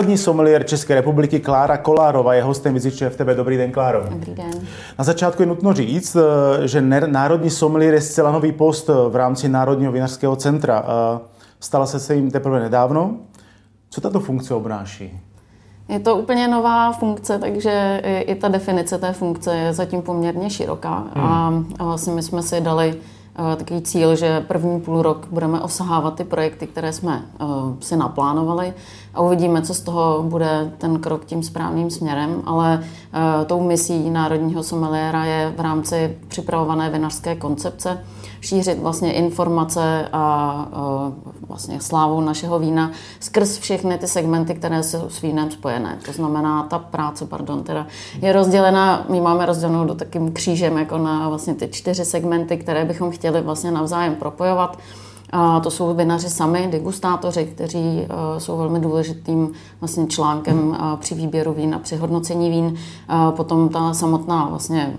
Národní someliér České republiky Klára Kolárova je hostem Viziče FTB. Dobrý den, Kláro. Dobrý den. Na začátku je nutno říct, eh, že Národní someliér je zcela nový post v rámci Národního vinařského centra. Stala se se jim teprve nedávno. Co tato funkce obnáší? Je to úplně nová funkce, takže i ta definice té funkce je zatím poměrně široká. Hmm. A vlastně my jsme si dali Eh, takový cíl, že první půl rok budeme osahávat ty projekty, které jsme eh, si naplánovali a uvidíme, co z toho bude ten krok tím správným směrem, ale eh, tou misí Národního someliéra je v rámci připravované vinařské koncepce, šířit vlastně informace a vlastně slávu našeho vína skrz všechny ty segmenty, které jsou s vínem spojené. To znamená, ta práce, pardon, teda je rozdělena, my máme rozdělenou do takým křížem jako na vlastně ty čtyři segmenty, které bychom chtěli vlastně navzájem propojovat. A to jsou vinaři sami, degustátoři, kteří uh, jsou velmi důležitým vlastně článkem uh, při výběru vín a při hodnocení vín. Uh, potom ta samotná vlastně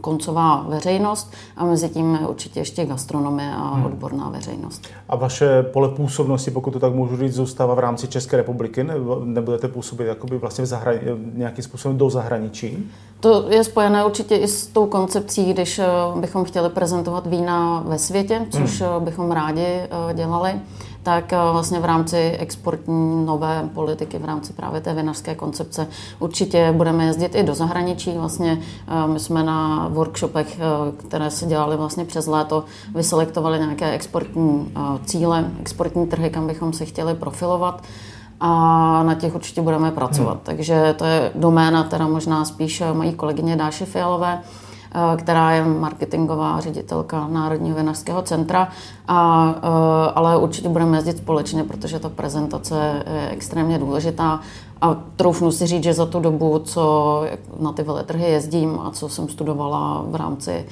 koncová veřejnost a mezi tím určitě ještě gastronomie a hmm. odborná veřejnost. A vaše pole působnosti, pokud to tak můžu říct, zůstává v rámci České republiky? Nebudete působit jakoby vlastně v zahrani- nějakým způsobem do zahraničí? To je spojené určitě i s tou koncepcí, když bychom chtěli prezentovat vína ve světě, což hmm. bychom rádi Eh, dělali, tak eh, vlastně v rámci exportní nové politiky, v rámci právě té vinařské koncepce určitě budeme jezdit i do zahraničí. Vlastně eh, my jsme na workshopech, které se dělaly vlastně přes léto, vyselektovali nějaké exportní cíle, exportní trhy, kam bychom se chtěli profilovat a na těch určitě budeme pracovat. Hmm. Takže to je doména, teda možná spíš mojí kolegyně Dáši Fialové, která je marketingová ředitelka Národního vinařského centra, a, eh, ale určitě budeme jezdit společně, protože ta prezentace je extrémně důležitá a troufnu si říct, že za tu dobu, co na ty veletrhy jezdím a co jsem studovala v rámci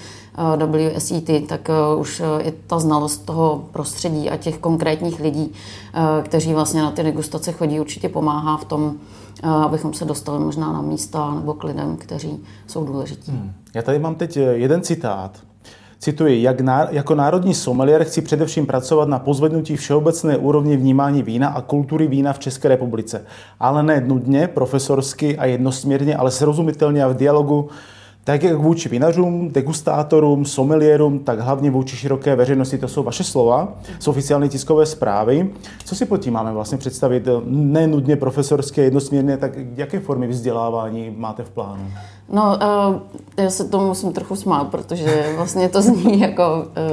eh, WSET, tak už i ta znalost toho prostředí a těch konkrétních lidí, kteří vlastně na ty degustace chodí, určitě pomáhá v tom, abychom se dostali možná na místa nebo k lidem, kteří jsou důležití. Hmm. Já tady mám teď eh, jeden citát. Cituji, jak ná, jako národní sommelier chci především pracovat na pozvednutí všeobecné úrovně vnímání vína a kultury vína v České republice. Ale ne nudně, profesorsky a jednosměrně, ale srozumitelně a v dialogu tak jak vůči vinařům, degustátorům, someliérům, tak hlavně vůči široké veřejnosti. To jsou vaše slova z oficiální tiskové zprávy. Co si pod tím máme vlastně představit? Nenudně profesorské, jednosměrně, tak jaké formy vzdělávání máte v plánu? No, uh, já se tomu musím trochu smát, protože vlastně to zní jako,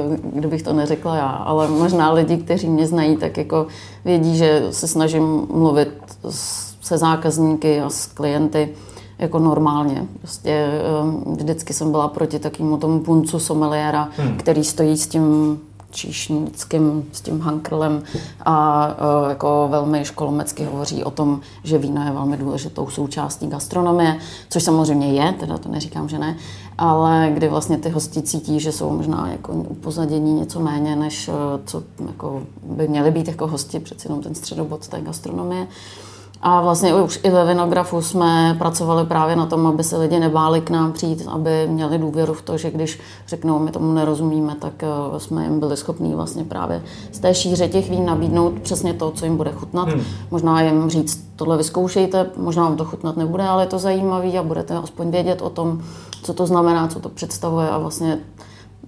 uh, kdybych to neřekla já, ale možná lidi, kteří mě znají, tak jako vědí, že se snažím mluvit se zákazníky a s klienty jako normálně. Prostě um, vždycky jsem byla proti takovému tomu puncu someliéra, hmm. který stojí s tím číšnickým, s tím hankrlem a uh, jako velmi školomecky hovoří o tom, že víno je velmi důležitou součástí gastronomie, což samozřejmě je, teda to neříkám, že ne, ale kdy vlastně ty hosti cítí, že jsou možná jako upozadění něco méně, než uh, co jako by měli být jako hosti, přeci jenom ten středobod té gastronomie. Uh, a vlastně už i ve Vinografu jsme pracovali právě na tom, aby se lidi nebáli k nám přijít, aby měli důvěru v to, že když řeknou, my tomu nerozumíme, tak eh, jsme jim byli schopní vlastně právě z té šíře těch vín nabídnout přesně to, co jim bude chutnat. Hmm. Možná jim říct, tohle vyzkoušejte, možná vám to chutnat nebude, ale je to zajímavé a budete aspoň vědět o tom, co to znamená, co to představuje a vlastně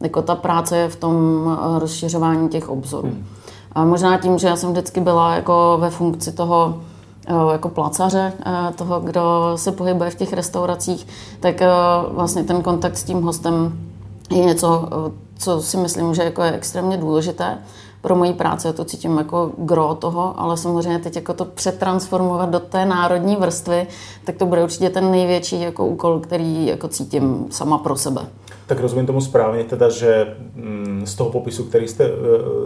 jako ta práce je v tom eh, rozšiřování těch obzorů. Hmm. A možná tím, že já jsem vždycky byla jako ve funkci toho, jako placaře eh, toho, kdo se pohybuje v těch restauracích, tak eh, vlastně ten kontakt s tím hostem je něco, co si myslím, že jako je extrémně důležité pro moji práci, já to cítím jako gro toho, ale samozřejmě teď jako to přetransformovat do té národní vrstvy, tak to bude určitě ten největší jako úkol, který jako cítím sama pro sebe. Tak rozumím tomu správně, teda, že mm, z toho popisu, který jste eh,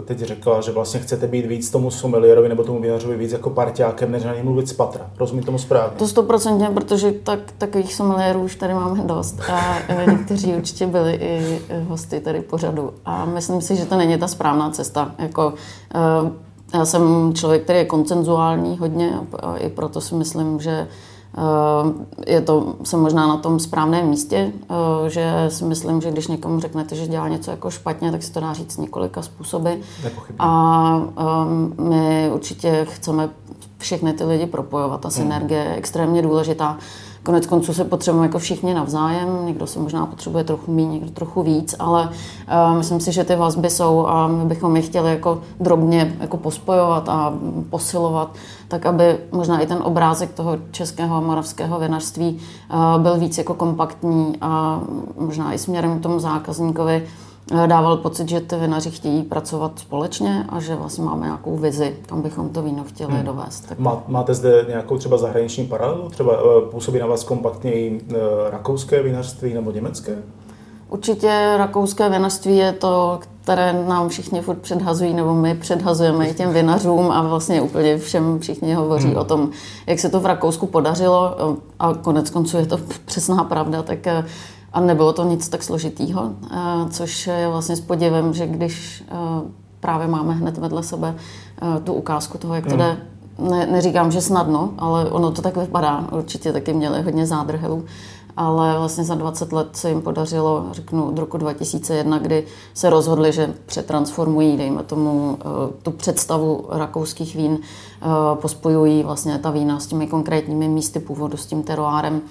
teď řekla, že vlastně chcete být víc tomu somelierovi nebo tomu vinařovi víc jako parťákem, než na něj mluvit z patra. Rozumím tomu správně? To stoprocentně, protože tak, takových somelierů už tady máme dost a eh, někteří určitě byli i hosty tady pořadu. A myslím si, že to není ta správná cesta. Jako, já jsem člověk, který je koncenzuální hodně a i proto si myslím, že Eh, je to, jsem možná na tom správném místě, eh, že si myslím, že když někomu řeknete, že dělá něco jako špatně, tak se to dá říct několika způsoby. A um, my určitě chceme všechny ty lidi propojovat. Ta hmm. synergie je extrémně důležitá. Konec konců se potřebujeme jako všichni navzájem, někdo se možná potřebuje trochu méně, někdo trochu víc, ale uh, myslím si, že ty vazby jsou a my bychom je chtěli jako drobně jako pospojovat a posilovat, tak aby možná i ten obrázek toho českého a moravského vinařství uh, byl víc jako kompaktní a možná i směrem k tomu zákazníkovi dával pocit, že ty vinaři chtějí pracovat společně a že vlastně máme nějakou vizi, kam bychom to víno chtěli hmm. dovést. Tak... Má, máte zde nějakou třeba zahraniční paralelu? Třeba uh, působí na vás kompaktněji uh, rakouské vinařství nebo německé? Určitě rakouské vinařství je to, které nám všichni furt předhazují, nebo my předhazujeme i těm vinařům a vlastně úplně všem všichni hovoří hmm. o tom, jak se to v Rakousku podařilo a konec konců je to přesná pravda, tak a nebylo to nic tak složitýho, eh, což je vlastně s podivem, že když eh, právě máme hned vedle sebe eh, tu ukázku toho, jak to hmm. jde, ne, neříkám, že snadno, ale ono to tak vypadá. Určitě taky měli hodně zádrhelů, ale vlastně za 20 let se jim podařilo, řeknu, od roku 2001, kdy se rozhodli, že přetransformují, dejme tomu, tu představu rakouských vín, pospojují vlastně ta vína s těmi konkrétními místy původu, s tím teroárem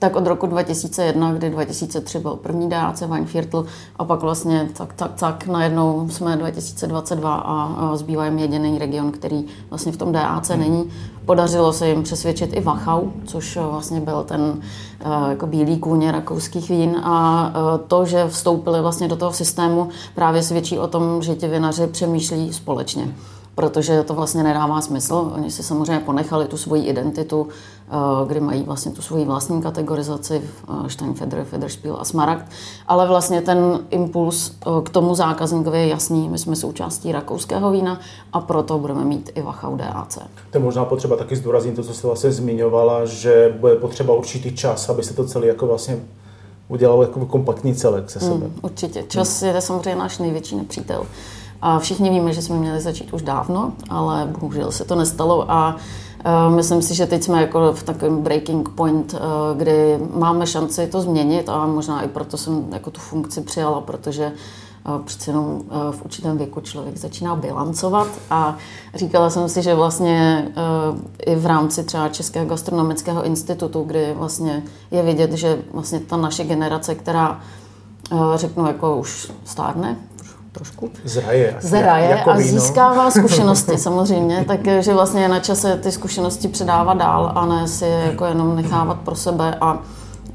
tak od roku 2001, kdy 2003 byl první DAC Weinviertel a pak vlastně tak, tak, tak najednou jsme 2022 a, zbývá jim jediný region, který vlastně v tom DAC hmm. není. Podařilo se jim přesvědčit i Wachau, což vlastně byl ten uh, jako bílý kůň rakouských vín a to, že vstoupili vlastně do toho systému právě svědčí o tom, že ti vinaři přemýšlí společně protože to vlastně nedává smysl. Oni si samozřejmě ponechali tu svoji identitu, eh, kdy mají vlastně tu svoji vlastní kategorizaci eh, Steinfeder, Federspiel a Smaragd, ale vlastně ten impuls eh, k tomu zákazníkovi je jasný. My jsme součástí rakouského vína a proto budeme mít i Wachau DAC. To je možná potřeba taky zdůraznit to, co jste vlastně zmiňovala, že bude potřeba určitý čas, aby se to celé jako vlastně udělalo jako kompaktní celek se sebe. Mm, určitě. Čas hmm. je samozřejmě náš největší nepřítel. A všichni víme, že jsme měli začít už dávno, ale bohužel se to nestalo a uh, myslím si, že teď jsme jako v takovém breaking point, uh, kdy máme šanci to změnit a možná i proto jsem jako tu funkci přijala, protože uh, přece jenom v určitém věku člověk začíná bilancovat a říkala jsem si, že vlastně i v rámci třeba Českého gastronomického institutu, kdy vlastně je vidět, že vlastně ta naše generace, která řeknu, jako už stárne, trošku. Zraje. Zraje jako a získává zkušenosti samozřejmě, takže vlastně je na čase ty zkušenosti předávat dál a ne si je jako jenom nechávat pro sebe a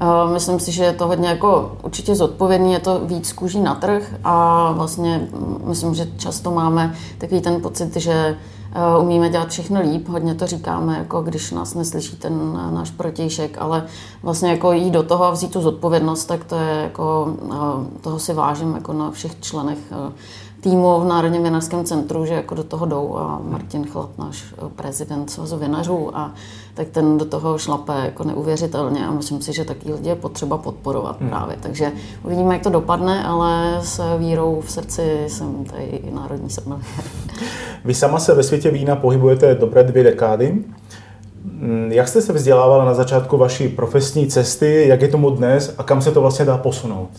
Uh, myslím si, že je to hodně jako určitě zodpovědný, je to víc kůží na trh a vlastně myslím, že často máme takový ten pocit, že umíme dělat všechno líp, hodně to říkáme, jako když nás neslyší ten uh, náš protějšek, ale vlastně jako jít do toho a vzít tu zodpovědnost, tak to je jako, toho si vážím jako na všech členech týmu v Národním vinařském centru, že jako do toho jdou a Martin Chlat, náš prezident svazu vinařů a tak ten do toho šlape jako neuvěřitelně a myslím si, že taky lidi je potřeba podporovat hmm. právě. Takže uvidíme, jak to dopadne, ale s vírou v srdci jsem tady i národní sommelier. Vy sama se ve světě vína pohybujete dobré dvě dekády. Hmm, jak jste se vzdělávala na začátku vaší profesní cesty, jak je tomu dnes a kam se to vlastně dá posunout?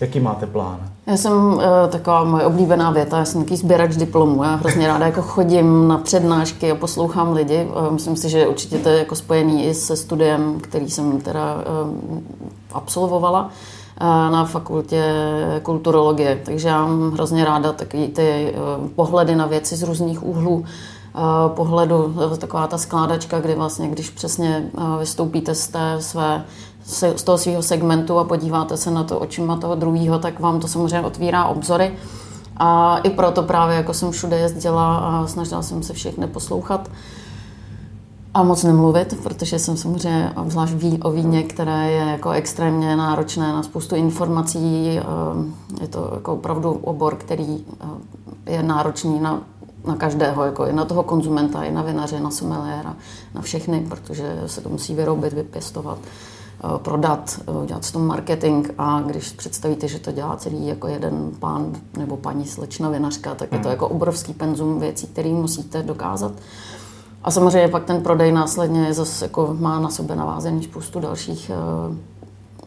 Jaký máte plán? Já jsem uh, taková moje oblíbená věta, já jsem takový sběrač diplomů. Já hrozně ráda jako chodím na přednášky a poslouchám lidi. Uh, myslím si, že určitě to je jako spojený i se studiem, který jsem teda uh, absolvovala na fakultě kulturologie. Takže já mám hrozně ráda taky ty pohledy na věci z různých úhlů pohledu, taková ta skládačka, kdy vlastně, když přesně vystoupíte z té své z toho svého segmentu a podíváte se na to očima toho druhého, tak vám to samozřejmě otvírá obzory. A i proto právě jako jsem všude jezdila a snažila jsem se všechny poslouchat. A moc nemluvit, protože jsem samozřejmě obzvlášť ví o víně, které je jako extrémně náročné na spoustu informací. Je to jako opravdu obor, který je náročný na na každého, jako i na toho konzumenta, i na vinaře, na sommeliéra, na všechny, protože se to musí vyrobit, vypěstovat, eh, prodat, eh, dělat s tom marketing a když představíte, že to dělá celý jako jeden pán nebo paní slečna vinařka, tak je to mhm. jako obrovský penzum věcí, který musíte dokázat. A samozřejmě pak ten prodej následně zase jako má na sobě navázený spoustu dalších eh,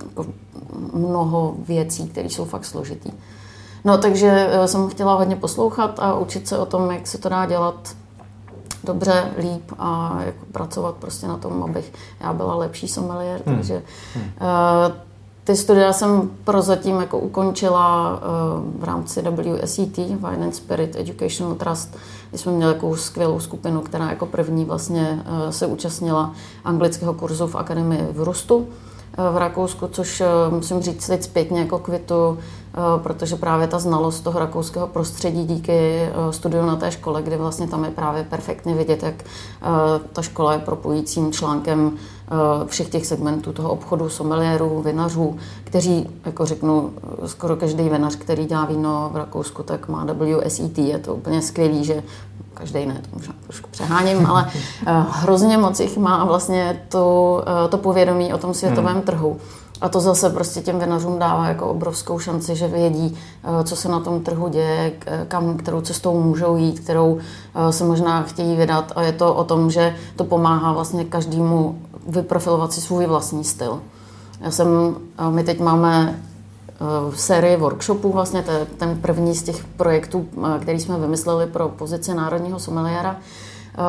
jako mnoho věcí, které jsou fakt složitý. No, takže eh, jsem chtěla hodně poslouchat a učit se o tom, jak se to dá dělat dobře, líp a jak pracovat prostě na tom, abych já byla lepší sommelier, hmm. takže hmm. Uh, ty studia jsem prozatím jako ukončila uh, v rámci WSET, Wine and Spirit Educational Trust, kdy jsme měli takovou skvělou skupinu, která jako první vlastně uh, se účastnila anglického kurzu v akademii v Rustu v Rakousku, což musím říct teď zpětně jako kvitu Eh, protože právě ta znalost toho rakouského prostředí díky eh, studiu na té škole, kde vlastně tam je právě perfektně vidět, jak eh, ta škola je propojícím článkem všech těch segmentů toho obchodu, someliérů, vinařů, kteří, jako řeknu, skoro každý vinař, který dělá víno v Rakousku, tak má WSET. Je to úplně skvělý, že každý ne, to možná trošku přeháním, ale hrozně moc jich má vlastně to, to povědomí o tom světovém hmm. trhu. A to zase prostě těm vinařům dává jako obrovskou šanci, že vědí, eh, co se na tom trhu děje, kam, kterou cestou můžou jít, kterou eh, se možná chtějí vydat. A je to o tom, že to pomáhá vlastně každému vyprofilovat si svůj vlastní styl. Já jsem, my teď máme v sérii workshopů, vlastně to je ten první z těch projektů, který jsme vymysleli pro pozici národního someliéra,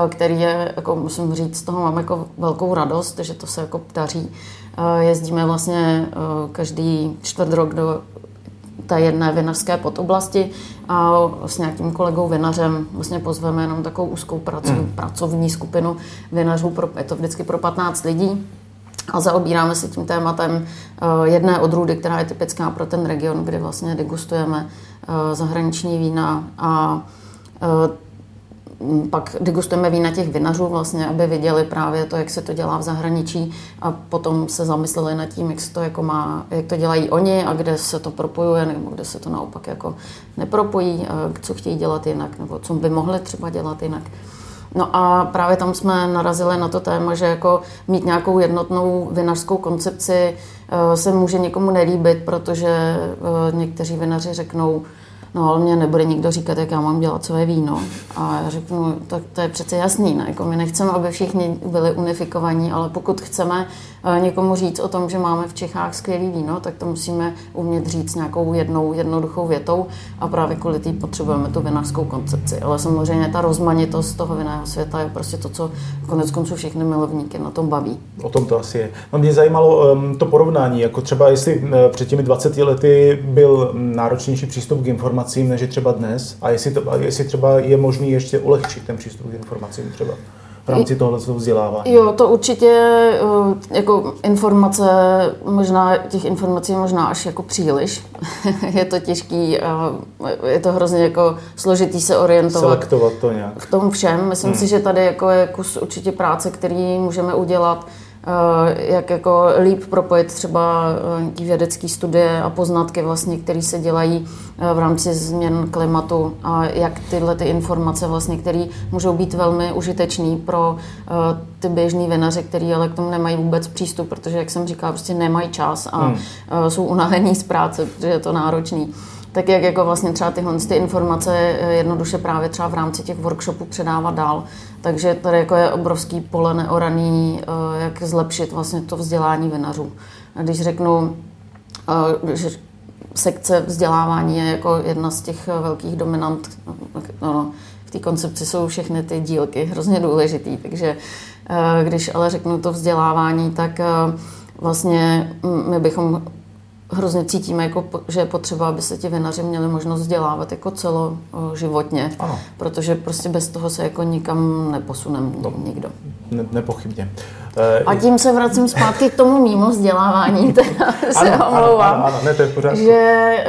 který je, jako musím říct, z toho mám jako velkou radost, že to se jako daří. Jezdíme vlastně každý čtvrt rok do té jedné vinařské podoblasti a s nějakým kolegou vinařem vlastně pozveme jenom takovou úzkou pracov, hmm. pracovní skupinu vinařů, pro, je to vždycky pro 15 lidí a zaobíráme se tím tématem jedné odrůdy, která je typická pro ten region, kde vlastně degustujeme zahraniční vína a pak degustujeme vína těch vinařů, vlastně, aby viděli právě to, jak se to dělá v zahraničí a potom se zamysleli nad tím, jak, se to jako má, jak to dělají oni a kde se to propojuje nebo kde se to naopak jako nepropojí, co chtějí dělat jinak nebo co by mohli třeba dělat jinak. No a právě tam jsme narazili na to téma, že jako mít nějakou jednotnou vinařskou koncepci e, se může někomu nelíbit, protože e, někteří vinaři řeknou, no ale mě nebude nikdo říkat, jak já mám dělat své víno. A já řeknu, tak to je přece jasný, ne? Jako my nechceme, aby všichni byli unifikovaní, ale pokud chceme někomu říct o tom, že máme v Čechách skvělý víno, tak to musíme umět říct nějakou jednou jednoduchou větou a právě kvůli té potřebujeme tu vinařskou koncepci. Ale samozřejmě ta rozmanitost toho vinného světa je prostě to, co konec konců všechny milovníky na tom baví. O tom to asi je. No mě zajímalo um, to porovnání, jako třeba jestli před těmi 20 lety byl náročnější přístup k informacím, informacím, než je třeba dnes? A jestli, to, jestli třeba je možný ještě ulehčit ten přístup k informacím třeba? V rámci tohle vzdělávání? Jo, to určitě eh, jako informace, možná těch informací možná až jako příliš. je to těžký, je to hrozně jako složitý se orientovat. Selektovat to nějak. V tom všem. Myslím hmm. si, že tady jako je kus určitě práce, který můžeme udělat Eh, jak jako líp propojit třeba eh, nějaký vědecký studie a poznatky vlastně, které se dělají eh, v rámci změn klimatu a jak tyhle ty informace vlastně, které můžou být velmi užitečné pro ty běžní vinaře, který ale k tomu nemají vůbec přístup, protože, jak jsem říkala, prostě nemají čas a hmm. jsou unavení z práce, protože je to náročný tak jak jako vlastně třeba tyhle ty informace jednoduše právě třeba v rámci těch workshopů předávat dál. Takže tady jako je obrovský pole neoraný, eh, jak zlepšit vlastně to vzdělání vinařů. Když řeknu, eh, že sekce vzdělávání je jako jedna z těch velkých dominant, no, no, v té koncepci jsou všechny ty dílky hrozně důležitý, takže eh, když ale řeknu to vzdělávání, tak vlastně my bychom hrozně cítíme, jako, že je potřeba, aby se ti vinaři měli možnost vzdělávat jako celoživotně, ano. protože prostě bez toho se jako nikam neposuneme no, nikdo. Ne, nepochybně. E, A tím se vracím zpátky k tomu mimo vzdělávání, teda se ano, omlouvám. Ano, ano, ne, to je v Že,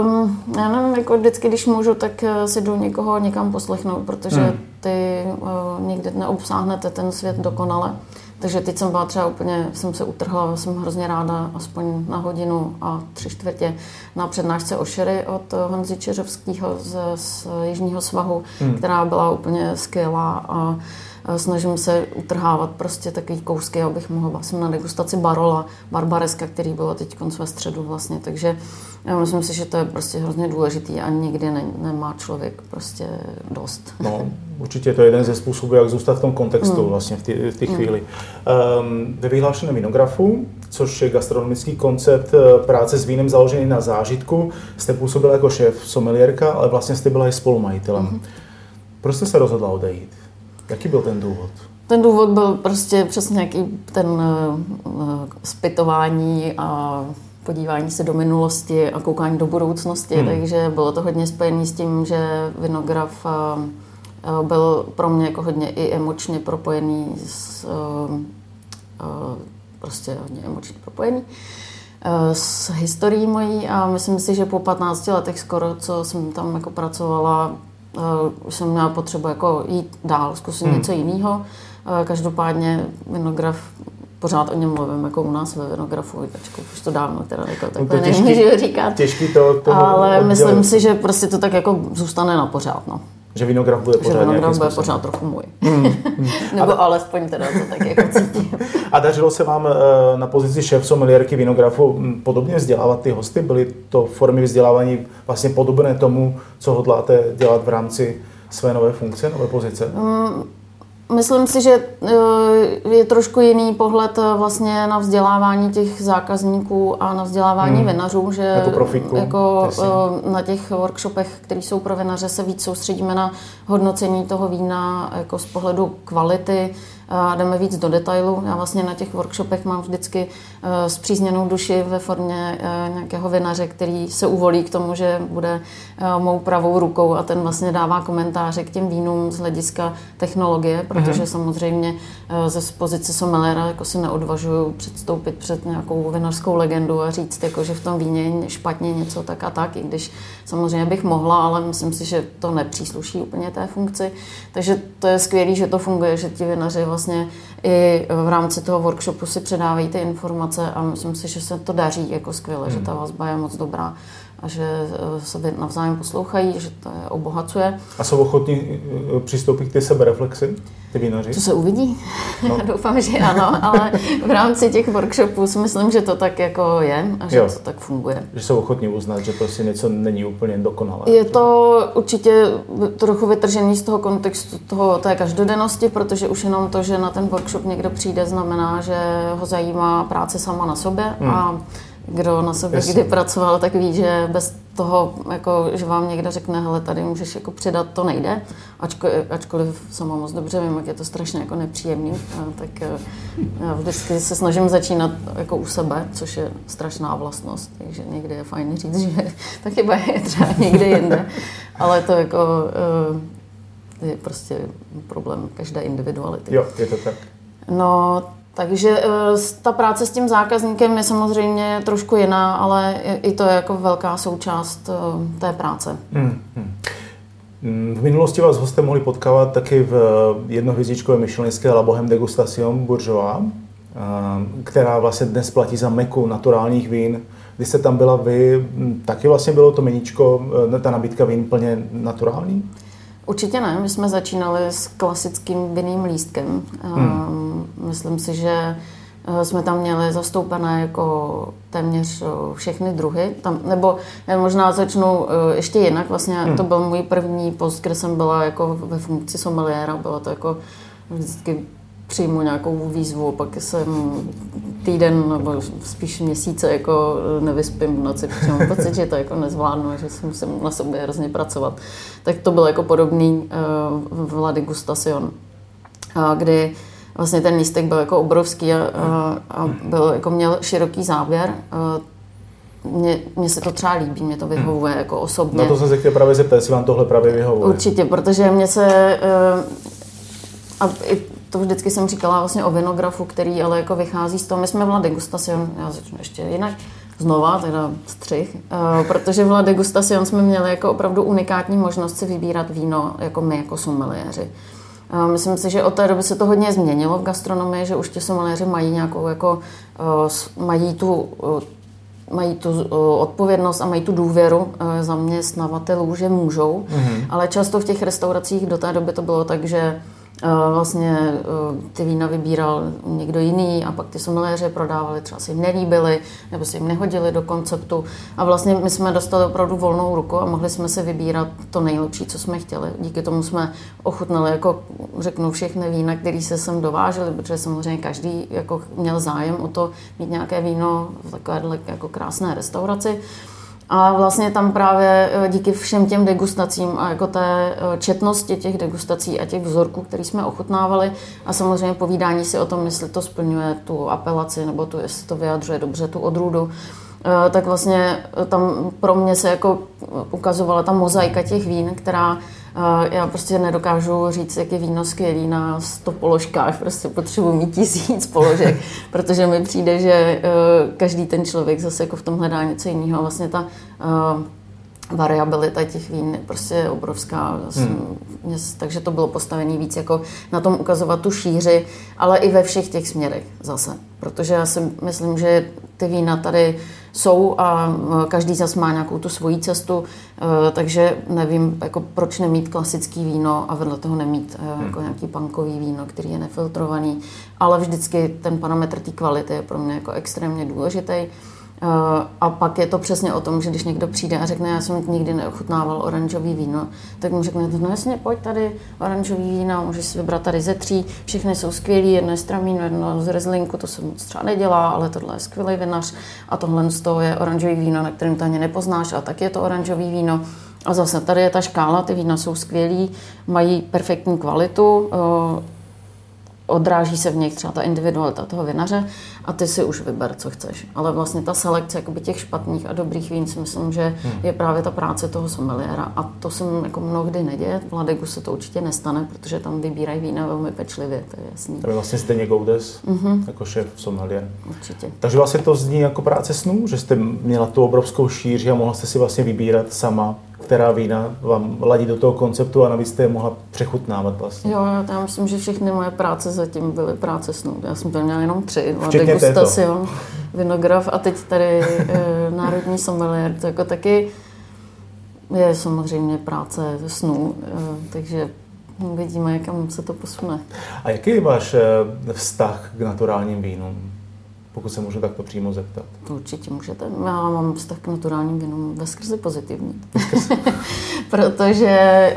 um, já nevím, jako vždycky, když můžu, tak eh, si jdu někoho někam poslechnout, protože hmm ty uh, nikdy neobsáhnete ten svět dokonale. Takže teď jsem byla třeba úplně, jsem se utrhla, jsem hrozně ráda, aspoň na hodinu a tři čtvrtě na přednášce o šery od Honzy Čeřovského z, z Jižního svahu, hmm. která byla úplně skvělá a snažím se utrhávat prostě takový kousky, abych mohla, jsem na degustaci Barola, Barbareska, který bylo teď ve středu vlastně, takže já myslím si, že to je prostě hrozně důležitý a nikdy ne, nemá člověk prostě dost. No, určitě to je jeden ze způsobů, jak zůstat v tom kontextu mm. vlastně v té v mm. chvíli. Um, ve vyhlášeném vinografu, což je gastronomický koncept eh, práce s vínem založený na zážitku, jste působila jako šéf someliérka, ale vlastně jste byla i spolumajitelem. Mm. Proč jste se rozhodla odejít? Jaký byl ten důvod? Ten důvod byl prostě přesně nějaký ten uh, zpytování a podívání se do minulosti a koukání do budoucnosti, hmm. takže bylo to hodně spojené s tím, že vinograf uh, byl pro mě jako hodně i emočně propojený s uh, prostě hodně emočně propojený s historií mojí a myslím si, že po 15 letech skoro, co jsem tam jako pracovala, už jsem měla potřebu jako jít dál, zkusit hmm. něco jiného. Každopádně vinograf pořád o něm mluvím, jako u nás ve vinografu, ačkoliv už to dávno teda jako takhle no nemůžu říkat. Těžký to, to Ale oddělit. myslím si, že prostě to tak jako zůstane na pořád, no. Že vinograf bude pořád Že vinograf bude pořád trochu můj. Mm, mm. Nebo a alespoň teda to tak jako cítím. A dařilo se vám eh, na pozici šéf someliérky vinografu hm, podobně vzdělávat ty hosty? Byly to formy vzdělávání vlastně podobné tomu, co hodláte dělat v rámci své nové funkce, nové pozice? Mm, Myslím si, že eh, je trošku jiný pohled eh, vlastně na vzdělávání těch zákazníků a na vzdělávání hmm. vinařů, že jako, jako eh, na těch workshopech, které jsou pro vinaře, se víc soustředíme na hodnocení toho vína jako z pohledu kvality, a jdeme víc do detailu. Já vlastně na těch workshopech mám vždycky eh, zpřízněnou duši ve formě eh, nějakého vinaře, který se uvolí k tomu, že bude eh, mou pravou rukou a ten vlastně dává komentáře k těm vínům z hlediska technologie, protože mm-hmm. samozřejmě ze pozice sommeliera jako si neodvažuju předstoupit před nějakou vinařskou legendu a říct, jako, že v tom víně je špatně něco tak a tak, i když samozřejmě bych mohla, ale myslím si, že to nepřísluší úplně té funkci. Takže to je skvělé, že to funguje, že ti vinaři vlastně i v rámci toho workshopu si předávají ty informace a myslím si, že se to daří jako skvěle, hmm. že ta vazba je moc dobrá a že eh, se navzájem poslouchají, že to je obohacuje. A jsou ochotní eh, přistoupit k té sebereflexi, ty vinaři? To se uvidí. No. Doufám, že ano, ale v rámci těch workshopů si myslím, že to tak jako je a že jo. to tak funguje. Že jsou ochotní uznat, že prostě něco není úplně dokonalé. Je to určitě trochu vytržený z toho kontextu toho, té každodennosti, protože už jenom to, že na ten workshop někdo přijde, znamená, že ho zajímá práce sama na sobě hmm. a kdo na sobě Jasně. kdy pracoval, tak ví, že bez toho, jako, že vám někdo řekne, hele, tady můžeš jako přidat, to nejde. Ačko, ačkoliv sama moc dobře vím, jak je to strašně jako nepříjemný, tak e, já vždycky se snažím začínat jako u sebe, což je strašná vlastnost, takže někdy je fajn říct, že ta chyba je třeba někde jinde, ale to jako e, je prostě problém každé individuality. Jo, je to tak. No, takže eh, ta práce s tím zákazníkem je samozřejmě trošku jiná, ale i to je jako velká součást eh, té práce. Hmm, hmm. V minulosti vás hosté mohli potkávat taky v jednohvězdičkové myšlenské La Bohème Degustation Bourgeois, eh, která vlastně dnes platí za meku naturálních vín. Když jste tam byla vy, taky vlastně bylo to meníčko, ta nabídka vín plně naturální? Určitě ne, my jsme začínali s klasickým vinným lístkem. Hmm. Ehm, myslím si, že eh, jsme tam měli zastoupené jako téměř eh, všechny druhy. Tam, nebo já možná začnu eh, ještě jinak. Vlastně hmm. to byl můj první post, kde jsem byla jako ve funkci someliéra. Bylo to jako vždycky přijmu nějakou výzvu, pak jsem týden nebo spíš měsíce jako nevyspím v noci, protože mám pocit, že to jako nezvládnu že si musím na sobě hrozně pracovat. Tak to byl jako podobný uh, v La Degustation, uh, kdy vlastně ten lístek byl jako obrovský a, a, a byl, jako měl široký záběr. Mně, mně se to třeba líbí, mě to vyhovuje jako osobně. Na to jsem se chtěl právě zeptat, jestli vám tohle právě vyhovuje. Určitě, protože mě se uh, a i to vždycky jsem říkala vlastně o vinografu, který ale jako vychází z toho, my jsme byla degustacion, já začnu ještě jinak, znova, teda střih, uh, protože v La Degustación jsme měli jako opravdu unikátní možnost si vybírat víno jako my, jako sommeliéři. Uh, myslím si, že od té doby se to hodně změnilo v gastronomii, že už ti sommeliéři mají nějakou jako, uh, mají tu mají tu odpovědnost a mají tu důvěru zaměstnavatelů, že můžou, mm-hmm. ale často v těch restauracích do té doby to bylo tak, že vlastně ty vína vybíral někdo jiný a pak ty sommeliéři prodávali, třeba si jim nelíbily nebo si jim nehodili do konceptu a vlastně my jsme dostali opravdu volnou ruku a mohli jsme si vybírat to nejlepší, co jsme chtěli. Díky tomu jsme ochutnali, jako řeknu, všechny vína, které se sem dovážely, protože samozřejmě každý jako měl zájem o to mít nějaké víno v takové jako krásné restauraci. A vlastně tam právě e, díky všem těm degustacím a jako té e, četnosti těch degustací a těch vzorků, které jsme ochutnávali a samozřejmě povídání si o tom, jestli to splňuje tu apelaci nebo tu, jestli to vyjadřuje dobře tu odrůdu, e, tak vlastně tam pro mě se jako ukazovala ta mozaika těch vín, která já prostě nedokážu říct, jak je víno skvělý na 100 položkách, prostě potřebuji mít tisíc položek, protože mi přijde, že eh, každý ten člověk zase jako v tom hledá něco jiného. Vlastně ta eh, variabilita těch vín je prostě obrovská. Hmm. Takže to bylo postavené víc jako na tom ukazovat tu šíři, ale i ve všech těch směrech zase. Protože já si myslím, že ty vína tady jsou a e, každý zas má nějakou tu svoji cestu, e, takže nevím, jako proč nemít klasický víno a vedle toho nemít e, hmm. jako nějaký pankový víno, který je nefiltrovaný, ale vždycky ten parametr té kvality je pro mě jako extrémně důležitý. Eh, a pak je to přesně o tom, že když někdo přijde a řekne, já jsem nikdy neochutnával oranžový víno, tak mu řekne, no jasně, pojď tady, oranžový víno, můžeš si vybrat tady ze tří, všechny jsou skvělý, jedno je stramín, jedno z rezlinku, to se moc třeba nedělá, ale tohle je skvělý vinař a tohle z toho je oranžový víno, na kterém to ani nepoznáš, a tak je to oranžový víno. A zase tady je ta škála, ty vína jsou skvělý, mají perfektní kvalitu, eh, odráží se v nich třeba ta individualita toho vinaře a ty si už vyber, co chceš. Ale vlastně ta selekce jakoby těch špatných a dobrých vín si myslím, že hmm. je právě ta práce toho sommeliéra a to se jako mnohdy neděje. V Ladegu se to určitě nestane, protože tam vybírají vína velmi pečlivě, to je jasný. To je vlastně stejně Goudes, mm-hmm. jako šéf sommeliér. Určitě. Takže vlastně to zní jako práce snů, že jste měla tu obrovskou šíři a mohla jste si vlastně vybírat sama která vína vám ladí do toho konceptu a navíc jste je mohla přechutnávat vlastně. Jo, já myslím, že všechny moje práce zatím byly práce snů. Já jsem to měla jenom tři. Degustacion, vinograf a teď tady e, Národní sommelier. To jako taky je samozřejmě práce snů, e, takže uvidíme, kam se to posune. A jaký je váš vztah k naturálním vínům? pokud se můžu takto přímo zeptat. To určitě můžete. Já mám vztah k naturálním vínům ve skrze pozitivní. Protože eh,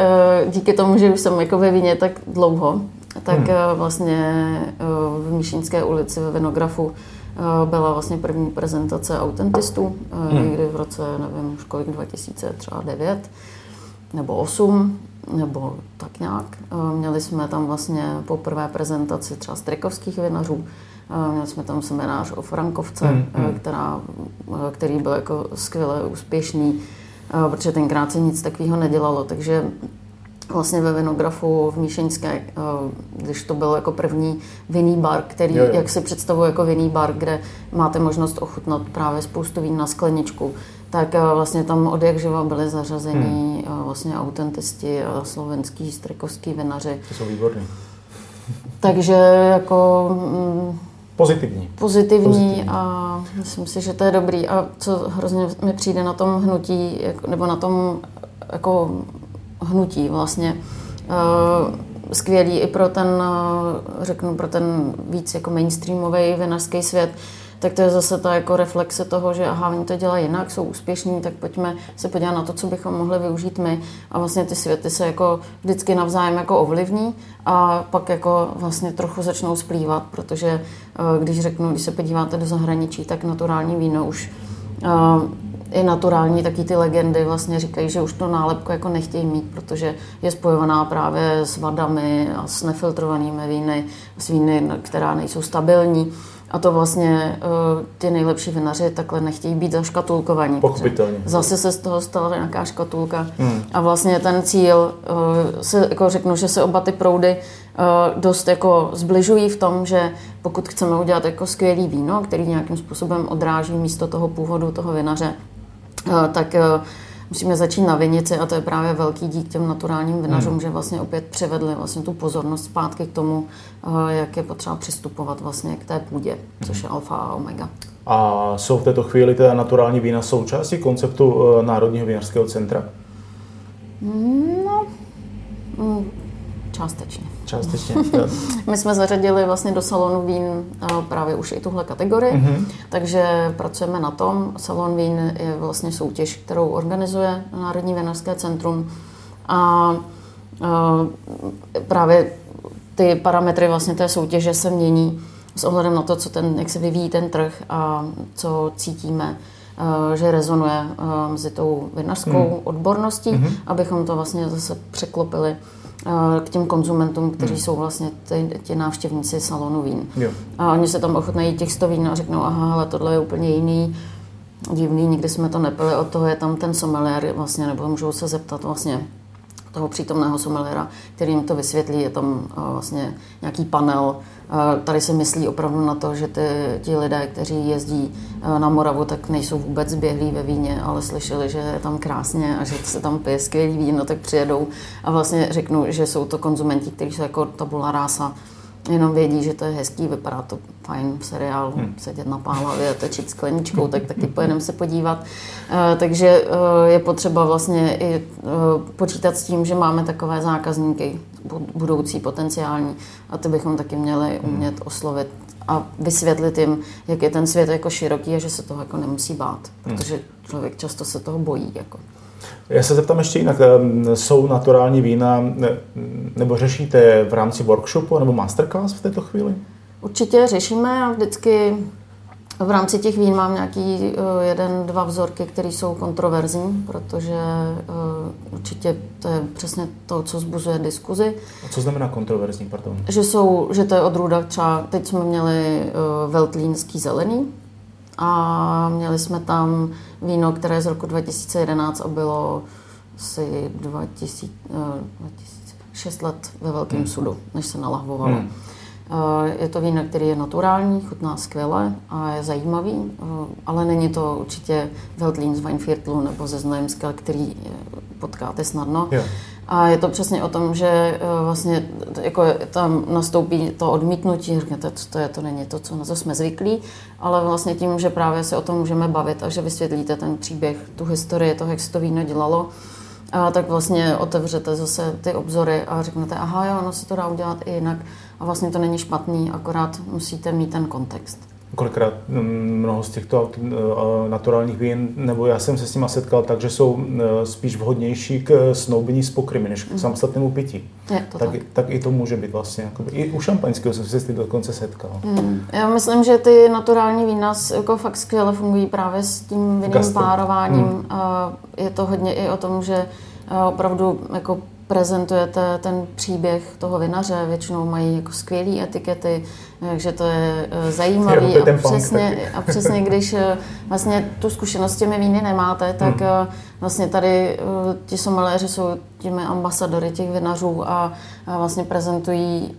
díky tomu, že už jsem jako ve víně tak dlouho, tak hmm. Eh, vlastně eh, v Míšínské ulici ve Vinografu byla vlastně první prezentace autentistů, hmm. někdy v roce, nevím už kolik, 2009 nebo 8, nebo tak nějak. Měli jsme tam vlastně poprvé prezentaci třeba strikovských vinařů, Měli jsme tam seminář o Frankovce, hmm, hmm. Která, který byl jako skvěle úspěšný, protože tenkrát se nic takového nedělalo, takže vlastně ve Vinografu v Míšeňské, když to byl jako první vinný bar, který, jo, jo. jak si představuje jako vinný bar, kde máte možnost ochutnat právě spoustu vín na skleničku, tak vlastně tam od jak živa byli zařazení hmm. vlastně autentisti a slovenský, strikovský vinaři. To jsou výborní. Takže jako mm, Pozitivní. Pozitivní, Pozitivní a myslím si, že to je dobrý. A co hrozně mi přijde na tom hnutí, nebo na tom jako hnutí vlastně, uh, skvělý i pro ten, uh, řeknu, pro ten víc jako mainstreamový vinařský svět, tak to je zase ta jako reflexe toho, že aha, oni to dělají jinak, jsou úspěšní, tak pojďme se podívat na to, co bychom mohli využít my. A vlastně ty světy se jako vždycky navzájem jako ovlivní a pak jako vlastně trochu začnou splývat, protože eh, když řeknu, když se podíváte do zahraničí, tak naturální víno už je eh, naturální, taky ty legendy vlastně říkají, že už to nálepku jako nechtějí mít, protože je spojovaná právě s vadami a s nefiltrovanými víny, s víny, která nejsou stabilní. A to vlastně uh, ty nejlepší vinaři takhle nechtějí být zaškatulkovaní. Pochopitelně. Zase se z toho stala nějaká škatulka. Hmm. A vlastně ten cíl, uh, se, jako řeknu, že se oba ty proudy uh, dost jako zbližují v tom, že pokud chceme udělat jako skvělý víno, který nějakým způsobem odráží místo toho původu toho vinaře, tak uh, musíme začít na vinici a to je právě velký dík těm naturálním vinařům, hmm. že vlastně opět přivedli vlastně tu pozornost zpátky k tomu, eh, jak je potřeba přistupovat vlastně k té půdě, což je alfa a omega. A jsou v této chvíli teda naturální vína součástí konceptu eh, Národního vinařského centra? No, mm, částečně. Částečně. My jsme zařadili vlastně do salonu vín eh, právě už i tuhle kategorii, mm-hmm. takže pracujeme na tom. Salon vín je vlastně soutěž, kterou organizuje Národní vinařské centrum a, eh, právě ty parametry vlastně té soutěže se mění s ohledem na to, co ten, jak se vyvíjí ten trh a co cítíme eh, že rezonuje mezi tou vinařskou hmm. odborností, hmm. abychom to vlastně zase překlopili k těm konzumentům, kteří hmm. jsou vlastně ty, ty návštěvníci salonu vín. Jo. A oni se tam ochotnají těch 100 vín a řeknou, aha, ale tohle je úplně jiný, divný, nikdy jsme to nepili, od toho je tam ten sommelier vlastně, nebo můžou se zeptat vlastně toho přítomného sommeliera, který jim to vysvětlí, je tam vlastně nějaký panel, Tady se myslí opravdu na to, že ty, ti lidé, kteří jezdí eh, na Moravu, tak nejsou vůbec běhlí ve víně, ale slyšeli, že je tam krásně a že se tam pije skvělý víno, tak přijedou a vlastně řeknu, že jsou to konzumenti, kteří jsou jako tabula rása, jenom vědí, že to je hezký, vypadá to fajn v seriálu, hmm. sedět na pálavě a tečit skleničkou, tak taky pojedeme se podívat. Uh, takže uh, je potřeba vlastně i uh, počítat s tím, že máme takové zákazníky, budoucí, potenciální, a ty bychom taky měli hmm. umět oslovit a vysvětlit jim, jak je ten svět jako široký a že se toho jako nemusí bát, hmm. protože člověk často se toho bojí. Jako. Já se zeptám ještě jinak. Jsou naturální vína, nebo řešíte v rámci workshopu nebo masterclass v této chvíli? Určitě řešíme a vždycky v rámci těch vín mám nějaký uh, jeden, dva vzorky, které jsou kontroverzní, protože uh, určitě to je přesně to, co zbuzuje diskuzi. A co znamená kontroverzní, pardon? Že, jsou, že to je odrůda třeba, teď jsme měli uh, veltlínský zelený a měli jsme tam víno, které je z roku 2011 a bylo asi 2000, uh, 2006 let ve velkém hmm. sudu, než se nalahvovalo. Hmm. Je to víno, který je naturální, chutná skvěle a je zajímavý, eh, ale není to určitě Veltlín z Weinviertlu nebo ze Znojemska, který potkáte snadno. Jo. A je to přesně o tom, že eh, vlastně jako tam nastoupí to odmítnutí, řeknete, co to je, to není to, co na to jsme zvyklí, ale vlastně tím, že právě se o tom můžeme bavit a že vysvětlíte ten příběh, tu historii toho, jak se to víno dělalo, a tak vlastně otevřete zase ty obzory a řeknete, aha, jo, ono se to dá udělat i jinak a vlastně to není špatný, akorát musíte mít ten kontext. Kolikrát mm, mnoho z těchto eh, naturálních vín, nebo já jsem se s nimi setkal tak, že jsou eh, spíš vhodnější k snoubení s pokrymi, než k mm. samostatnému pití. Je to tak, tak. tak i to může být vlastně. Jakoby, I u šampaňského jsem se s tím dokonce setkal. Mm. Já myslím, že ty naturální vína jako fakt skvěle fungují právě s tím vinným párováním. Mm. Je to hodně i o tom, že eh, opravdu jako prezentujete ten příběh toho vinaře, většinou mají jako skvělé etikety, takže to je eh, zajímavé. A přesně, a přesně, když eh, vlastně tu zkušenost s těmi víny nemáte, tak hmm. vlastně tady ti someléři jsou těmi ambasadory těch vinařů a vlastně prezentují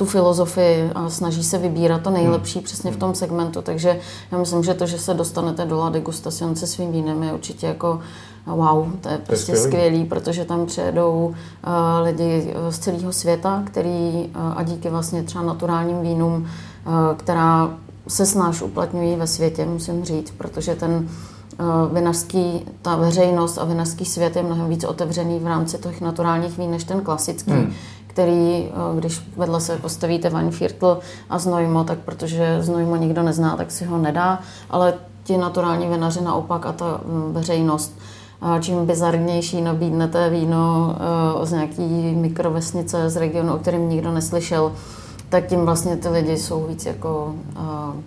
tu filozofii a snaží se vybírat to nejlepší hmm. přesně v tom segmentu. Takže já myslím, že to, že se dostanete do La Degustation se svým vínem je určitě jako wow, to je prostě skvělý. skvělý, protože tam přijedou uh, lidi z celého světa, který uh, a díky vlastně třeba naturálním vínům, uh, která se snáš uplatňují ve světě, musím říct, protože ten vinařský, ta veřejnost a vinařský svět je mnohem víc otevřený v rámci těch naturálních vín než ten klasický. Hmm který, když vedle se postavíte Weinviertl a Znojmo, tak protože Znojmo nikdo nezná, tak si ho nedá, ale ti naturální vinaři naopak a ta mm, veřejnost čím bizarnější nabídnete víno eh, z nějaký mikrovesnice z regionu, o kterém nikdo neslyšel, tak tím vlastně ty lidi jsou víc jako eh,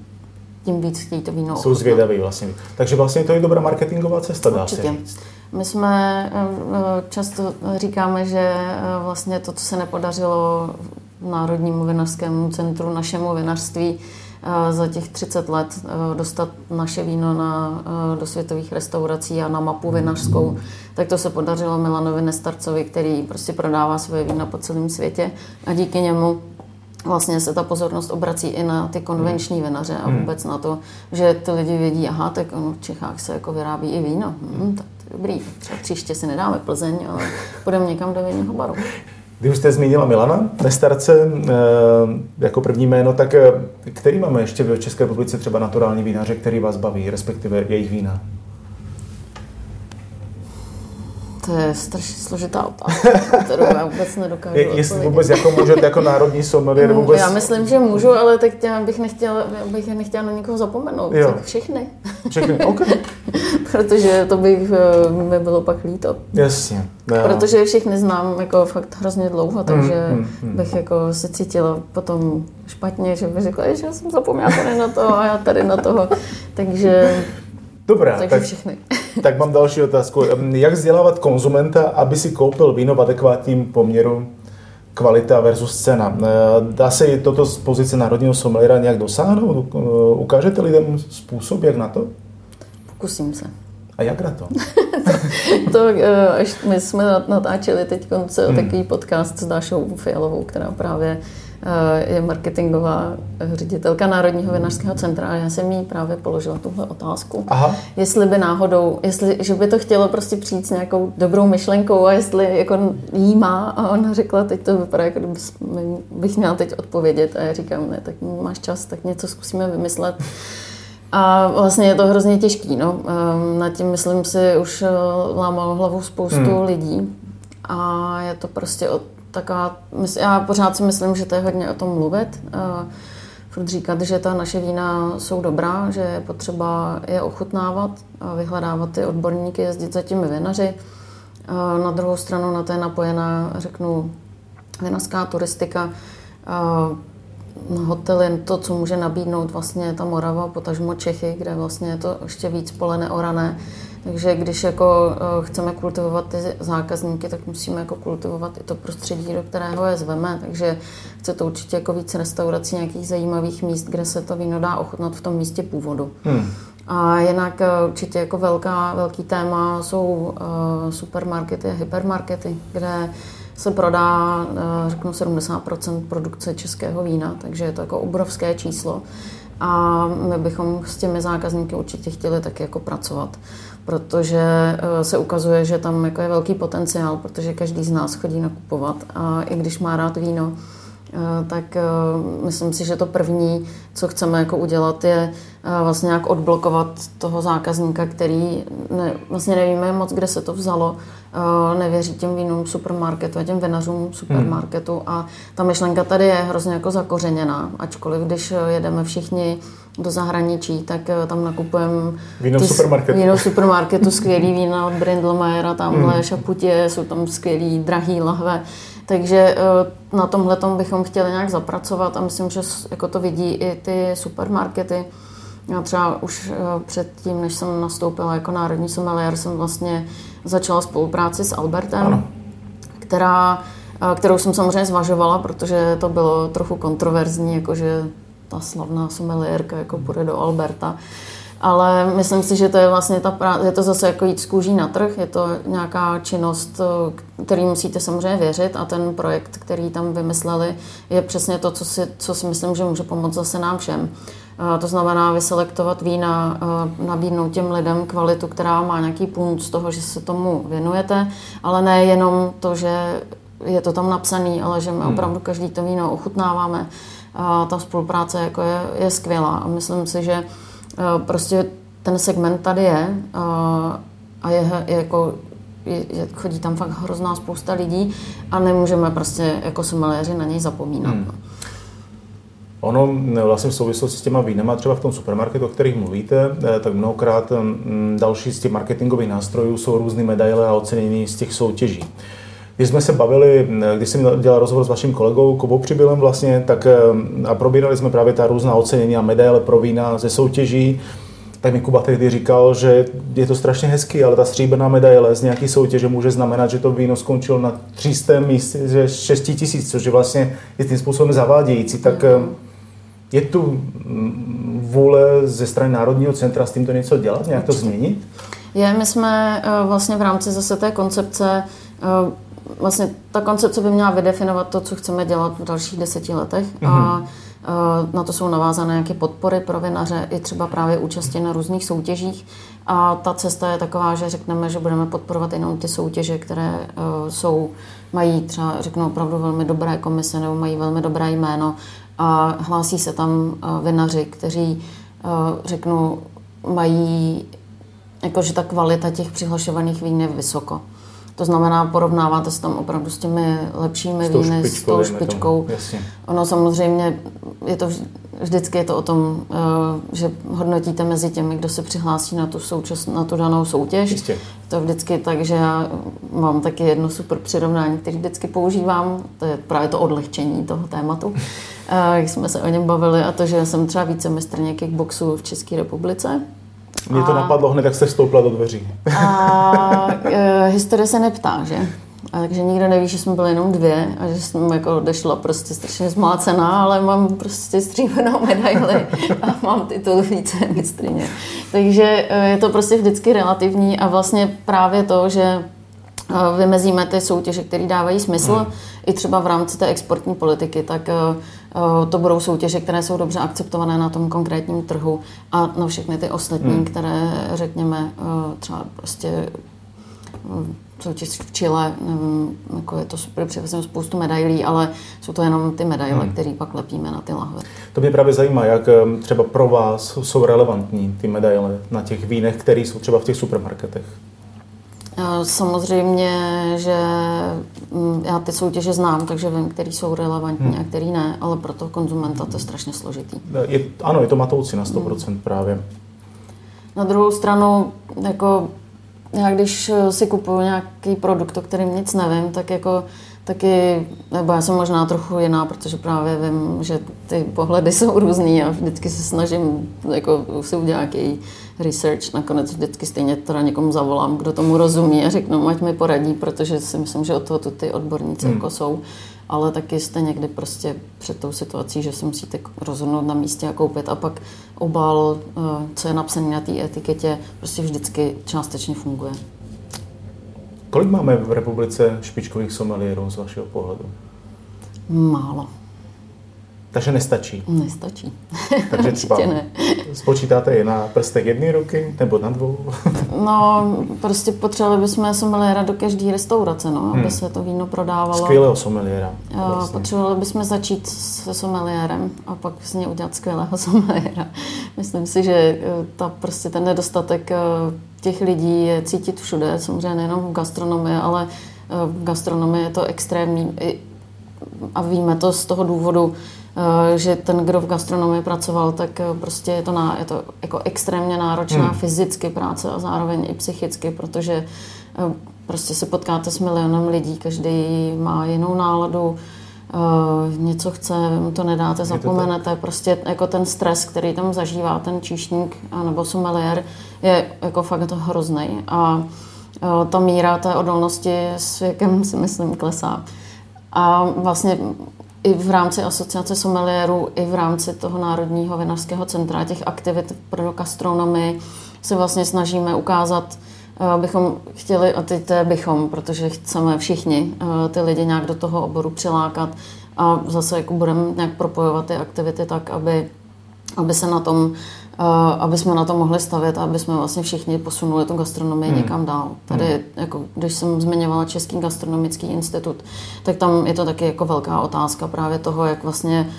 tím víc chtějí to víno Jsou zvědaví vlastně. Takže vlastně to je dobrá marketingová cesta, dá Určitě. se říct. My jsme eh, často říkáme, že vlastně to, co se nepodařilo Národnímu vinařskému centru, našemu vinařství, za těch 30 let dostat naše víno na, do světových restaurací a na mapu vinařskou, tak to se podařilo Milanovi Nestarcovi, který prostě prodává svoje vína po celém světě a díky němu vlastně se ta pozornost obrací i na ty konvenční hmm. vinaře a hmm. vůbec na to, že ty lidi vědí, aha, tak v Čechách se jako vyrábí i víno. Hmm, tak dobrý. Třeba příště si nedáme Plzeň, ale půjdeme někam do vinného baru. Když jste zmínila Milana Nestarce eh, jako první jméno, tak eh, který máme ještě v České republice třeba naturální vínaře, který vás baví, respektive jejich vína? To je strašně složitá otázka, kterou já vůbec nedokážu je, Jestli vůbec jako můžete jako národní sommelier no, vůbec... Já myslím, že můžu, ale tak tě, bych nechtěla, bych nechtěla na někoho zapomenout. Jo. Tak všechny. Všechny, OK. Protože to bych eh, mi bylo pak líto. Jasně. Jo. Protože všechny znám jako fakt hrozně dlouho, mm, takže mm, mm, mm. bych jako se cítila potom špatně, že bych řekla, že já jsem zapomněla tady na to a já tady na toho. Takže Dobrá, Takže tak, všechny. tak mám další otázku. Jak vzdělávat konzumenta, aby si koupil víno v adekvátním poměru kvalita versus cena? Eh, dá se toto z pozice národního sommeliera nějak dosáhnout? Eh, ukážete lidem způsob, jak na to? Pokusím se. A jak na to? to, eh, až my jsme natáčeli teď hmm. takový podcast s Dášou Fialovou, která právě je marketingová ředitelka Národního vinařského centra a já jsem jí právě položila tuhle otázku. Aha. Jestli by náhodou, jestli, že by to chtělo prostě přijít s nějakou dobrou myšlenkou a jestli jako jí má a ona řekla, teď to vypadá, jako bych měla teď odpovědět a já říkám, ne, tak máš čas, tak něco zkusíme vymyslet. A vlastně je to hrozně těžký, no. Ehm, nad tím, myslím si, už eh, lámalo hlavu spoustu hmm. lidí a je to prostě o taková, já pořád si myslím, že to je hodně o tom mluvit. Furt říkat, že ta naše vína jsou dobrá, že je potřeba je ochutnávat, vyhledávat ty odborníky, jezdit za těmi vinaři. Na druhou stranu na je napojená, řeknu, vinařská turistika, hotely, to, co může nabídnout vlastně ta Morava, potažmo Čechy, kde vlastně je to ještě víc pole neorané, takže když jako eh, chceme kultivovat ty zákazníky, tak musíme jako kultivovat i to prostředí, do kterého je zveme. Takže chce to určitě jako víc restaurací, nějakých zajímavých míst, kde se to víno dá ochutnat v tom místě původu. Hmm. A jinak eh, určitě jako velká, velký téma jsou uh, supermarkety a hypermarkety, kde se prodá, uh, řeknu, 70% produkce českého vína, takže je to jako obrovské číslo. A my bychom s těmi zákazníky určitě chtěli taky jako pracovat protože eh, se ukazuje, že tam jako je velký potenciál, protože každý z nás chodí nakupovat a i když má rád víno, eh, tak eh, myslím si, že to první, co chceme jako udělat, je vlastně nějak odblokovat toho zákazníka, který ne, vlastně nevíme moc, kde se to vzalo, nevěří těm vínům supermarketu a těm vinařům supermarketu hmm. a ta myšlenka tady je hrozně jako zakořeněná, ačkoliv když jedeme všichni do zahraničí, tak eh, tam nakupujeme víno v supermarketu. Víno v supermarketu, skvělý vína od Brindlmajera, tamhle mm. šaputě, jsou tam skvělý drahý lahve. Takže eh, na tomhle bychom chtěli nějak zapracovat a myslím, že jako to vidí i ty supermarkety. Já třeba už eh, předtím, než jsem nastoupila jako národní sommelier, jsem vlastně začala spolupráci s Albertem, ano. která kterou jsem samozřejmě zvažovala, protože to bylo trochu kontroverzní, jakože ta slavná someliérka jako půjde do Alberta. Ale myslím si, že to je vlastně ta práce, je to zase jako jít z kůží na trh, je to nějaká činnost, který musíte samozřejmě věřit a ten projekt, který tam vymysleli, je přesně to, co si, co si myslím, že může pomoct zase nám všem. To znamená vyselektovat vína, nabídnout těm lidem kvalitu, která má nějaký punkt z toho, že se tomu věnujete, ale ne jenom to, že je to tam napsaný, ale že my hmm. opravdu každý to víno ochutnáváme, a ta spolupráce jako je, je skvělá a myslím si, že e, prostě ten segment tady je a, a je, je jako je, chodí tam fakt hrozná spousta lidí a nemůžeme prostě jako someliéři na něj zapomínat. Hmm. Ono vlastně v souvislosti s těma vínama, třeba v tom supermarketu, o kterých mluvíte, tak mnohokrát další z těch marketingových nástrojů jsou různé medaile a ocenění z těch soutěží. Když jsme se bavili, když jsem dělal rozhovor s vaším kolegou Kubou Přibylem vlastně, tak a probírali jsme právě ta různá ocenění a medaile pro vína ze soutěží, tak mi Kuba tehdy říkal, že je to strašně hezký, ale ta stříbrná medaile z nějaký soutěže může znamenat, že to víno skončilo na 300 místě ze 6 tisíc, což je vlastně je tím způsobem zavádějící. Tak Je tu mm, vůle ze strany Národního centra s tímto něco dělat, nějak to změnit? Je, my jsme eh, vlastně v rámci zase té koncepce, eh, vlastně ta koncepce by měla vydefinovat to, co chceme dělat v dalších deseti letech mm-hmm. a na to jsou navázané nějaké podpory pro vinaře i třeba právě účastí na různých soutěžích. A ta cesta je taková, že řekneme, že budeme podporovat jenom ty soutěže, které jsou, mají třeba, řeknu, opravdu velmi dobré komise nebo mají velmi dobré jméno a hlásí se tam vinaři, kteří, řeknu, mají jakože ta kvalita těch přihlašovaných vín je vysoko. To znamená, porovnáváte se tam opravdu s těmi lepšími s víny, s tou špičkou. Ono samozřejmě je to vždycky je to o tom, eh, že hodnotíte mezi těmi, kdo se přihlásí na tu, součas, na tu danou soutěž. Jistě. To vždycky tak, že já mám taky jedno super přirovnání, který vždycky používám, to je právě to odlehčení toho tématu, eh, jak jsme se o něm bavili a to, že jsem třeba více mistrně kickboxu v České republice, mě to a... napadlo hned, jak se vstoupila do dveří. A e, historie se neptá, že? A takže nikdo neví, že jsme byli jenom dvě a že jsem jako odešla prostě strašně zmácená, ale mám prostě stříbenou medaili a mám titul více mistrině. Takže e, je to prostě vždycky relativní a vlastně právě to, že vymezíme ty soutěže, které dávají smysl, hmm. i třeba v rámci té exportní politiky, tak Eh, to budou soutěže, které jsou dobře akceptované na tom konkrétním trhu a na všechny ty ostatní, hmm. které řekněme eh, třeba prostě eh, soutěž v Chile, nevím, jako je to super, přivezeme spoustu medailí, ale jsou to jenom ty medaile, hmm. které pak lepíme na ty lahve. To mě právě zajímá, jak třeba pro vás jsou relevantní ty medaile na těch vínech, které jsou třeba v těch supermarketech. Samozřejmě, že mm, já ty soutěže znám, takže vím, který jsou relevantní hmm. a který ne, ale pro toho konzumenta to je strašně složitý. Je, ano, je to matoucí na 100% hmm. právě. Na druhou stranu, jako já když si kupuju nějaký produkt, o kterým nic nevím, tak jako taky, nebo já jsem možná trochu jiná, protože právě vím, že ty pohledy jsou různý a vždycky se snažím jako si udělat nějaký research. Nakonec vždycky stejně teda někomu zavolám, kdo tomu rozumí a řeknu, ať mi poradí, protože si myslím, že od toho ty odborníci hmm. jako jsou. Ale taky jste někdy prostě před tou situací, že si musíte rozhodnout na místě a koupit a pak obal, eh, co je napsané na té etiketě, prostě vždycky částečně funguje. Kolik máme v republice špičkových someliérů z vašeho pohledu? Málo. Takže nestačí? Nestačí. Takže třeba ne. spočítáte je na prstech jedné ruky nebo na dvou? no, prostě potřebovali bychom someliéra do každé restaurace, no, aby hmm. se to víno prodávalo. Skvělého someliéra. Vlastně. Potřebovali bychom začít se someliérem a pak z něj udělat skvělého someliéra. Myslím si, že eh, ta, prostě ten nedostatek eh, těch lidí je cítit všude, samozřejmě nejenom v gastronomii, ale eh, v gastronomii je to extrémní a víme to z toho důvodu, že ten, kdo v gastronomii pracoval, tak eh, prostě je to, na, je to jako extrémně náročná hmm. fyzicky práce a zároveň i psychicky, protože eh, prostě se potkáte s milionem lidí, každý má jinou náladu, něco chce, mu to nedáte, zapomenete. To prostě jako ten stres, který tam zažívá ten číšník nebo sommelier, je jako fakt to hrozný. A ta míra té odolnosti s věkem si myslím klesá. A vlastně i v rámci asociace someliérů, i v rámci toho Národního vinařského centra, těch aktivit pro gastronomii se vlastně snažíme ukázat, eh, bychom chtěli, a teď to bychom, protože chceme všichni eh, ty lidi nějak do toho oboru přilákat a zase jako budeme nějak propojovat ty aktivity tak, aby, aby se na tom aby jsme na to mohli stavět a aby jsme vlastně všichni posunuli tu gastronomii hmm. někam dál. Tady, hmm. jako, když jsem zmiňovala Český gastronomický institut, tak tam je to taky jako velká otázka právě toho, jak vlastně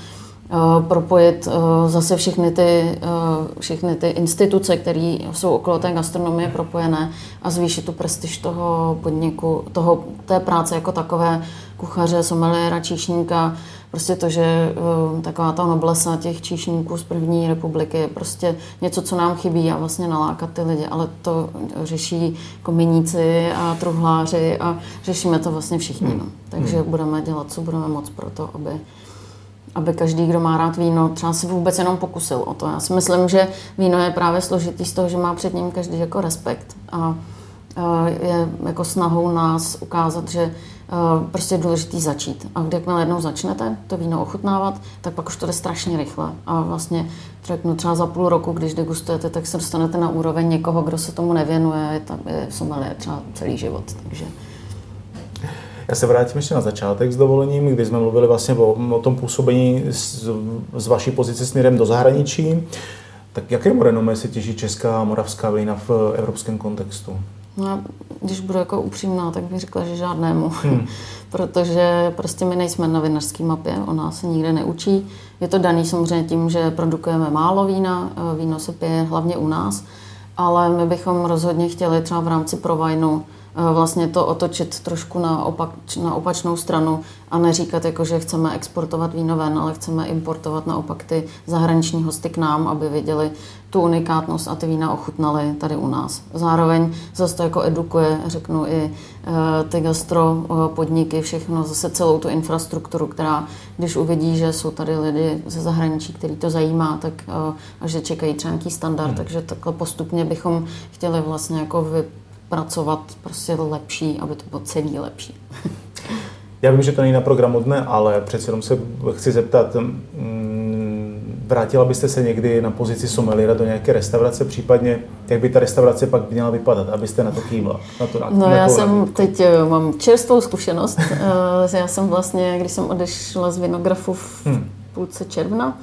uh, propojit uh, zase všechny ty, uh, všechny ty instituce, které jsou okolo té gastronomie propojené a zvýšit tu prestiž toho podniku, toho, té práce jako takové kuchaře, someliéra, číšníka, Prostě to, že uh, taková ta noblesa těch číšníků z první republiky je prostě něco, co nám chybí a vlastně nalákat ty lidi, ale to řeší kominíci a truhláři a řešíme to vlastně všichni. Hmm. No. Takže hmm. budeme dělat, co budeme moc pro to, aby aby každý, kdo má rád víno, třeba si vůbec jenom pokusil o to. Já si myslím, že víno je právě složitý z toho, že má před ním každý jako respekt. A je jako snahou nás ukázat, že prostě je důležitý začít. A když jakmile jednou začnete to víno ochutnávat, tak pak už to jde strašně rychle. A vlastně řeknu třeba za půl roku, když degustujete, tak se dostanete na úroveň někoho, kdo se tomu nevěnuje, je, tam, je sommelier třeba celý život. Takže já se vrátím ještě na začátek s dovolením, kdy jsme mluvili vlastně o, o tom působení z, z vaší pozice směrem do zahraničí. Tak jaké renomé se těží česká a moravská vína v evropském kontextu? No, když budu jako upřímná, tak bych řekla, že žádnému. Hmm. Protože prostě my nejsme na vinařské mapě, o nás se nikde neučí. Je to daný samozřejmě tím, že produkujeme málo vína, víno se pije hlavně u nás, ale my bychom rozhodně chtěli třeba v rámci provajnu Eh, vlastně to otočit trošku na, opak, na opačnou stranu a neříkat, jako, že chceme exportovat víno ven, ale chceme importovat naopak ty zahraniční hosty k nám, aby viděli tu unikátnost a ty vína ochutnali tady u nás. Zároveň zase to jako edukuje, řeknu i eh, ty gastro eh, podniky, všechno, zase celou tu infrastrukturu, která, když uvidí, že jsou tady lidi ze zahraničí, který to zajímá, tak a že čekají třeba nějaký standard, hmm. takže takhle postupně bychom chtěli vlastně jako vy, pracovat prostě lepší, aby to bylo celý lepší. Já vím, že to není na programu dne, ale přece jenom se chci zeptat, mm, vrátila byste se někdy na pozici someliera do nějaké restaurace, případně jak by ta restaurace pak měla vypadat, abyste na to kývla? Na to, na, no na já jsem teď eh, mám čerstvou zkušenost. Eh, já jsem vlastně, když jsem odešla z Vinografu v hmm. půlce června,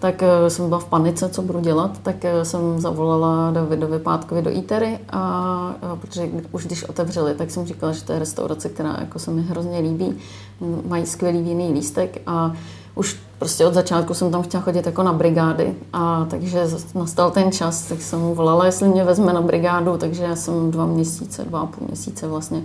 tak eh, jsem byla v panice, co budu dělat, tak eh, jsem zavolala Davidovi Pátkovi do Itery a, protože už když otevřeli, tak jsem říkala, že to je restaurace, která jako se mi hrozně líbí, mají skvělý víný lístek a už prostě od začátku jsem tam chtěla chodit jako na brigády a takže nastal ten čas, tak jsem mu volala, jestli mě vezme na brigádu, takže já jsem dva měsíce, dva a půl měsíce vlastně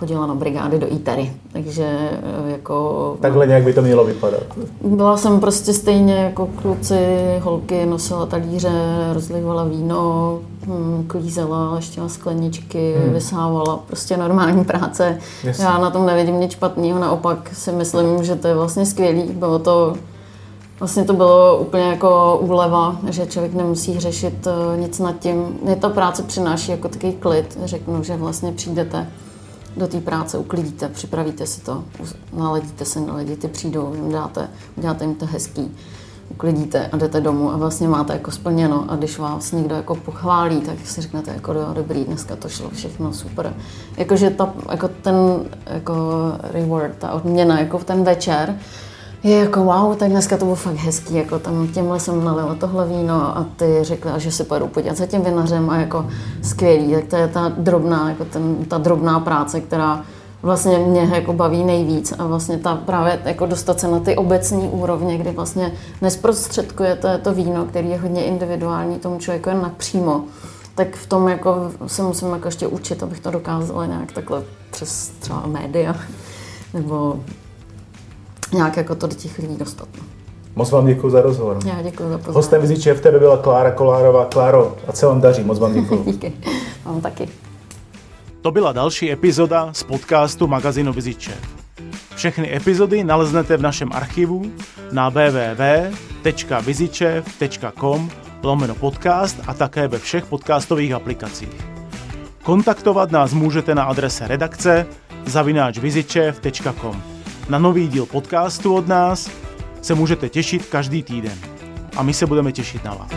chodila na brigády do ITERy, takže eh, jako... Takhle nějak by to mělo vypadat. Byla jsem prostě stejně jako kluci, holky, nosila talíře, rozlivala víno, hm, klízela, ještě skleničky, hmm. vysávala, prostě normální práce. Jasně. Já na tom nevidím nic špatného, naopak si myslím, že to je vlastně skvělý. Bylo to Vlastně to bylo úplně jako úleva, že člověk nemusí řešit eh, nic nad tím. Mě ta práce přináší jako takový klid, řeknu, že vlastně přijdete do té práce uklidíte, připravíte si to, naledíte se na lidi, ty přijdou, jim dáte, uděláte jim to hezký, uklidíte a jdete domů a vlastně máte jako splněno a když vás někdo jako pochválí, tak si řeknete jako jo, dobrý, dneska to šlo všechno super. Jakože ta, jako ten jako reward, ta odměna jako v ten večer, je jako wow, tak dneska to bylo fakt hezký, jako tam těmhle jsem nalila tohle víno a ty řekla, že si pojedu podívat za tím vinařem a jako skvělý, tak to je ta drobná, jako ten, ta drobná práce, která vlastně mě jako baví nejvíc a vlastně ta právě jako dostat se na ty obecní úrovně, kdy vlastně nesprostředkujete to víno, který je hodně individuální tomu člověku jen napřímo, tak v tom jako se musím jako ještě učit, abych to dokázala nějak takhle přes třeba média nebo nějak jako to do těch lidí dostat. No. Moc vám děkuji za rozhovor. Já děkuji za pozornost. Hostem Viziče v tebe byla Klára Kolárová. Kláro, a se vám daří, moc vám děkuji. Díky, vám taky. To byla další epizoda z podcastu magazínu Viziče. Všechny epizody naleznete v našem archivu na www.vizičev.com lomeno podcast a také ve všech podcastových aplikacích. Kontaktovat nás můžete na adrese redakce zavináčvizičev.com. Na nový díl podcastu od nás se můžete těšit každý týden. A my se budeme těšit na vás.